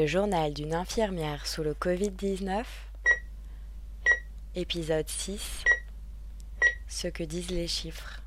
Le journal d'une infirmière sous le Covid-19. Épisode 6. Ce que disent les chiffres.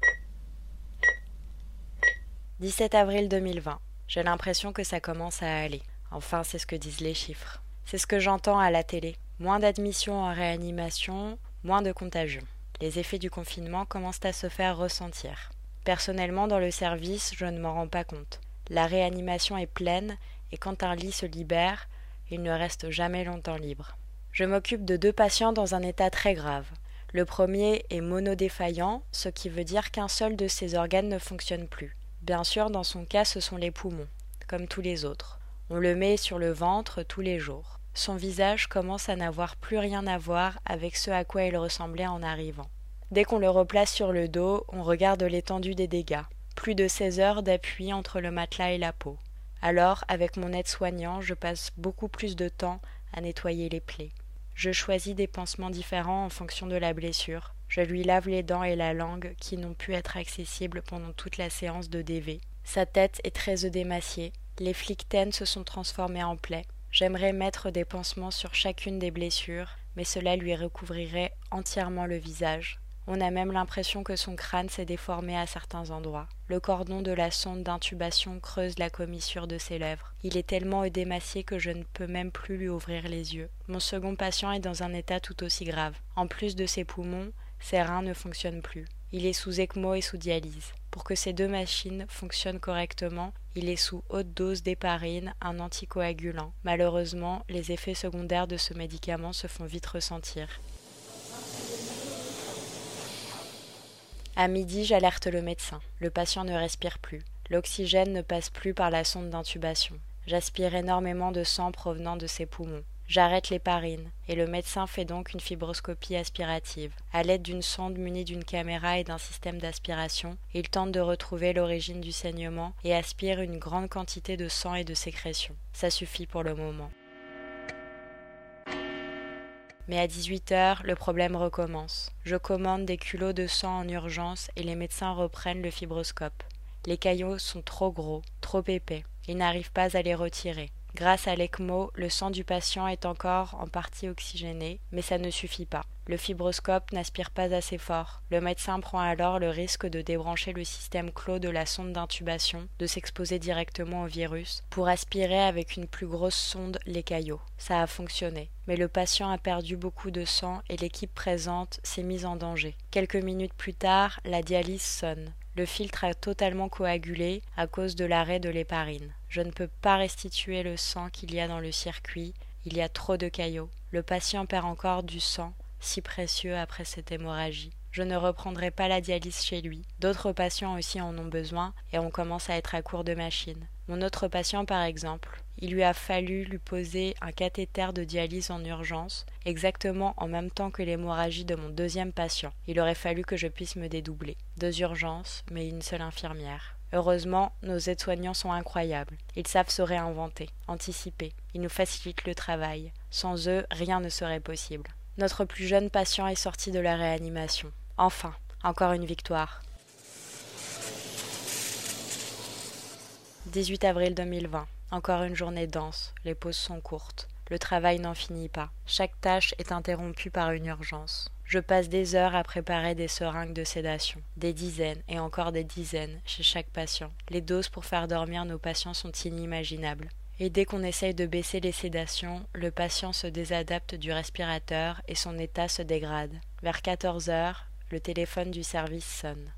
17 avril 2020. J'ai l'impression que ça commence à aller. Enfin, c'est ce que disent les chiffres. C'est ce que j'entends à la télé. Moins d'admissions en réanimation, moins de contagion. Les effets du confinement commencent à se faire ressentir. Personnellement, dans le service, je ne m'en rends pas compte. La réanimation est pleine et quand un lit se libère, il ne reste jamais longtemps libre. Je m'occupe de deux patients dans un état très grave. Le premier est monodéfaillant, ce qui veut dire qu'un seul de ses organes ne fonctionne plus. Bien sûr, dans son cas, ce sont les poumons, comme tous les autres. On le met sur le ventre tous les jours. Son visage commence à n'avoir plus rien à voir avec ce à quoi il ressemblait en arrivant. Dès qu'on le replace sur le dos, on regarde l'étendue des dégâts. Plus de 16 heures d'appui entre le matelas et la peau. Alors, avec mon aide-soignant, je passe beaucoup plus de temps à nettoyer les plaies. Je choisis des pansements différents en fonction de la blessure. Je lui lave les dents et la langue qui n'ont pu être accessibles pendant toute la séance de DV. Sa tête est très œdémaciée. Les flictènes se sont transformés en plaies. J'aimerais mettre des pansements sur chacune des blessures, mais cela lui recouvrirait entièrement le visage. On a même l'impression que son crâne s'est déformé à certains endroits. Le cordon de la sonde d'intubation creuse la commissure de ses lèvres. Il est tellement édémacié que je ne peux même plus lui ouvrir les yeux. Mon second patient est dans un état tout aussi grave. En plus de ses poumons, ses reins ne fonctionnent plus. Il est sous ECMO et sous dialyse. Pour que ces deux machines fonctionnent correctement, il est sous haute dose d'héparine, un anticoagulant. Malheureusement, les effets secondaires de ce médicament se font vite ressentir. À midi, j'alerte le médecin. Le patient ne respire plus. L'oxygène ne passe plus par la sonde d'intubation. J'aspire énormément de sang provenant de ses poumons. J'arrête l'héparine, et le médecin fait donc une fibroscopie aspirative. À l'aide d'une sonde munie d'une caméra et d'un système d'aspiration, il tente de retrouver l'origine du saignement et aspire une grande quantité de sang et de sécrétion. Ça suffit pour le moment. Mais à 18 heures, le problème recommence. Je commande des culots de sang en urgence et les médecins reprennent le fibroscope. Les caillots sont trop gros, trop épais. Ils n'arrivent pas à les retirer. Grâce à l'ECMO, le sang du patient est encore en partie oxygéné, mais ça ne suffit pas. Le fibroscope n'aspire pas assez fort. Le médecin prend alors le risque de débrancher le système clos de la sonde d'intubation, de s'exposer directement au virus, pour aspirer avec une plus grosse sonde les caillots. Ça a fonctionné. Mais le patient a perdu beaucoup de sang et l'équipe présente s'est mise en danger. Quelques minutes plus tard, la dialyse sonne. Le filtre a totalement coagulé à cause de l'arrêt de l'héparine. Je ne peux pas restituer le sang qu'il y a dans le circuit, il y a trop de caillots. Le patient perd encore du sang, si précieux après cette hémorragie. Je ne reprendrai pas la dialyse chez lui. D'autres patients aussi en ont besoin et on commence à être à court de machines. Mon autre patient, par exemple, il lui a fallu lui poser un cathéter de dialyse en urgence, exactement en même temps que l'hémorragie de mon deuxième patient. Il aurait fallu que je puisse me dédoubler. Deux urgences, mais une seule infirmière. Heureusement, nos aides-soignants sont incroyables. Ils savent se réinventer, anticiper. Ils nous facilitent le travail. Sans eux, rien ne serait possible. Notre plus jeune patient est sorti de la réanimation. Enfin, encore une victoire. 18 avril 2020. Encore une journée dense. Les pauses sont courtes. Le travail n'en finit pas. Chaque tâche est interrompue par une urgence. Je passe des heures à préparer des seringues de sédation, des dizaines et encore des dizaines chez chaque patient. Les doses pour faire dormir nos patients sont inimaginables. Et dès qu'on essaye de baisser les sédations, le patient se désadapte du respirateur et son état se dégrade. Vers 14 heures, le téléphone du service sonne.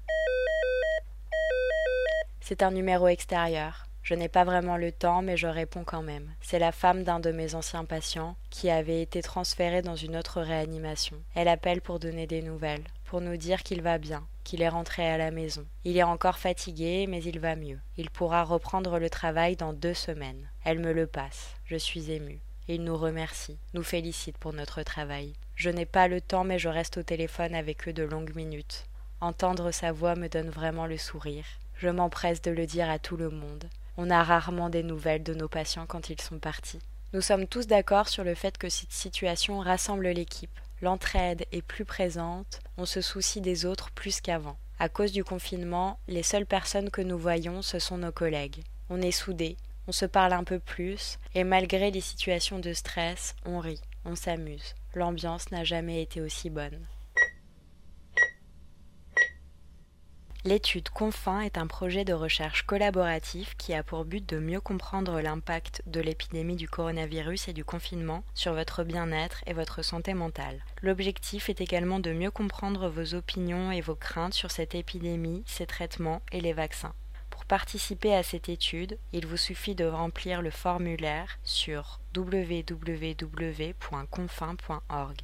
C'est un numéro extérieur. Je n'ai pas vraiment le temps, mais je réponds quand même. C'est la femme d'un de mes anciens patients qui avait été transféré dans une autre réanimation. Elle appelle pour donner des nouvelles, pour nous dire qu'il va bien, qu'il est rentré à la maison. Il est encore fatigué, mais il va mieux. Il pourra reprendre le travail dans deux semaines. Elle me le passe. Je suis émue. Il nous remercie, nous félicite pour notre travail. Je n'ai pas le temps, mais je reste au téléphone avec eux de longues minutes. Entendre sa voix me donne vraiment le sourire. Je m'empresse de le dire à tout le monde. On a rarement des nouvelles de nos patients quand ils sont partis. Nous sommes tous d'accord sur le fait que cette situation rassemble l'équipe. L'entraide est plus présente, on se soucie des autres plus qu'avant. À cause du confinement, les seules personnes que nous voyons, ce sont nos collègues. On est soudés, on se parle un peu plus, et malgré les situations de stress, on rit, on s'amuse. L'ambiance n'a jamais été aussi bonne. L'étude Confin est un projet de recherche collaboratif qui a pour but de mieux comprendre l'impact de l'épidémie du coronavirus et du confinement sur votre bien-être et votre santé mentale. L'objectif est également de mieux comprendre vos opinions et vos craintes sur cette épidémie, ses traitements et les vaccins. Pour participer à cette étude, il vous suffit de remplir le formulaire sur www.confin.org.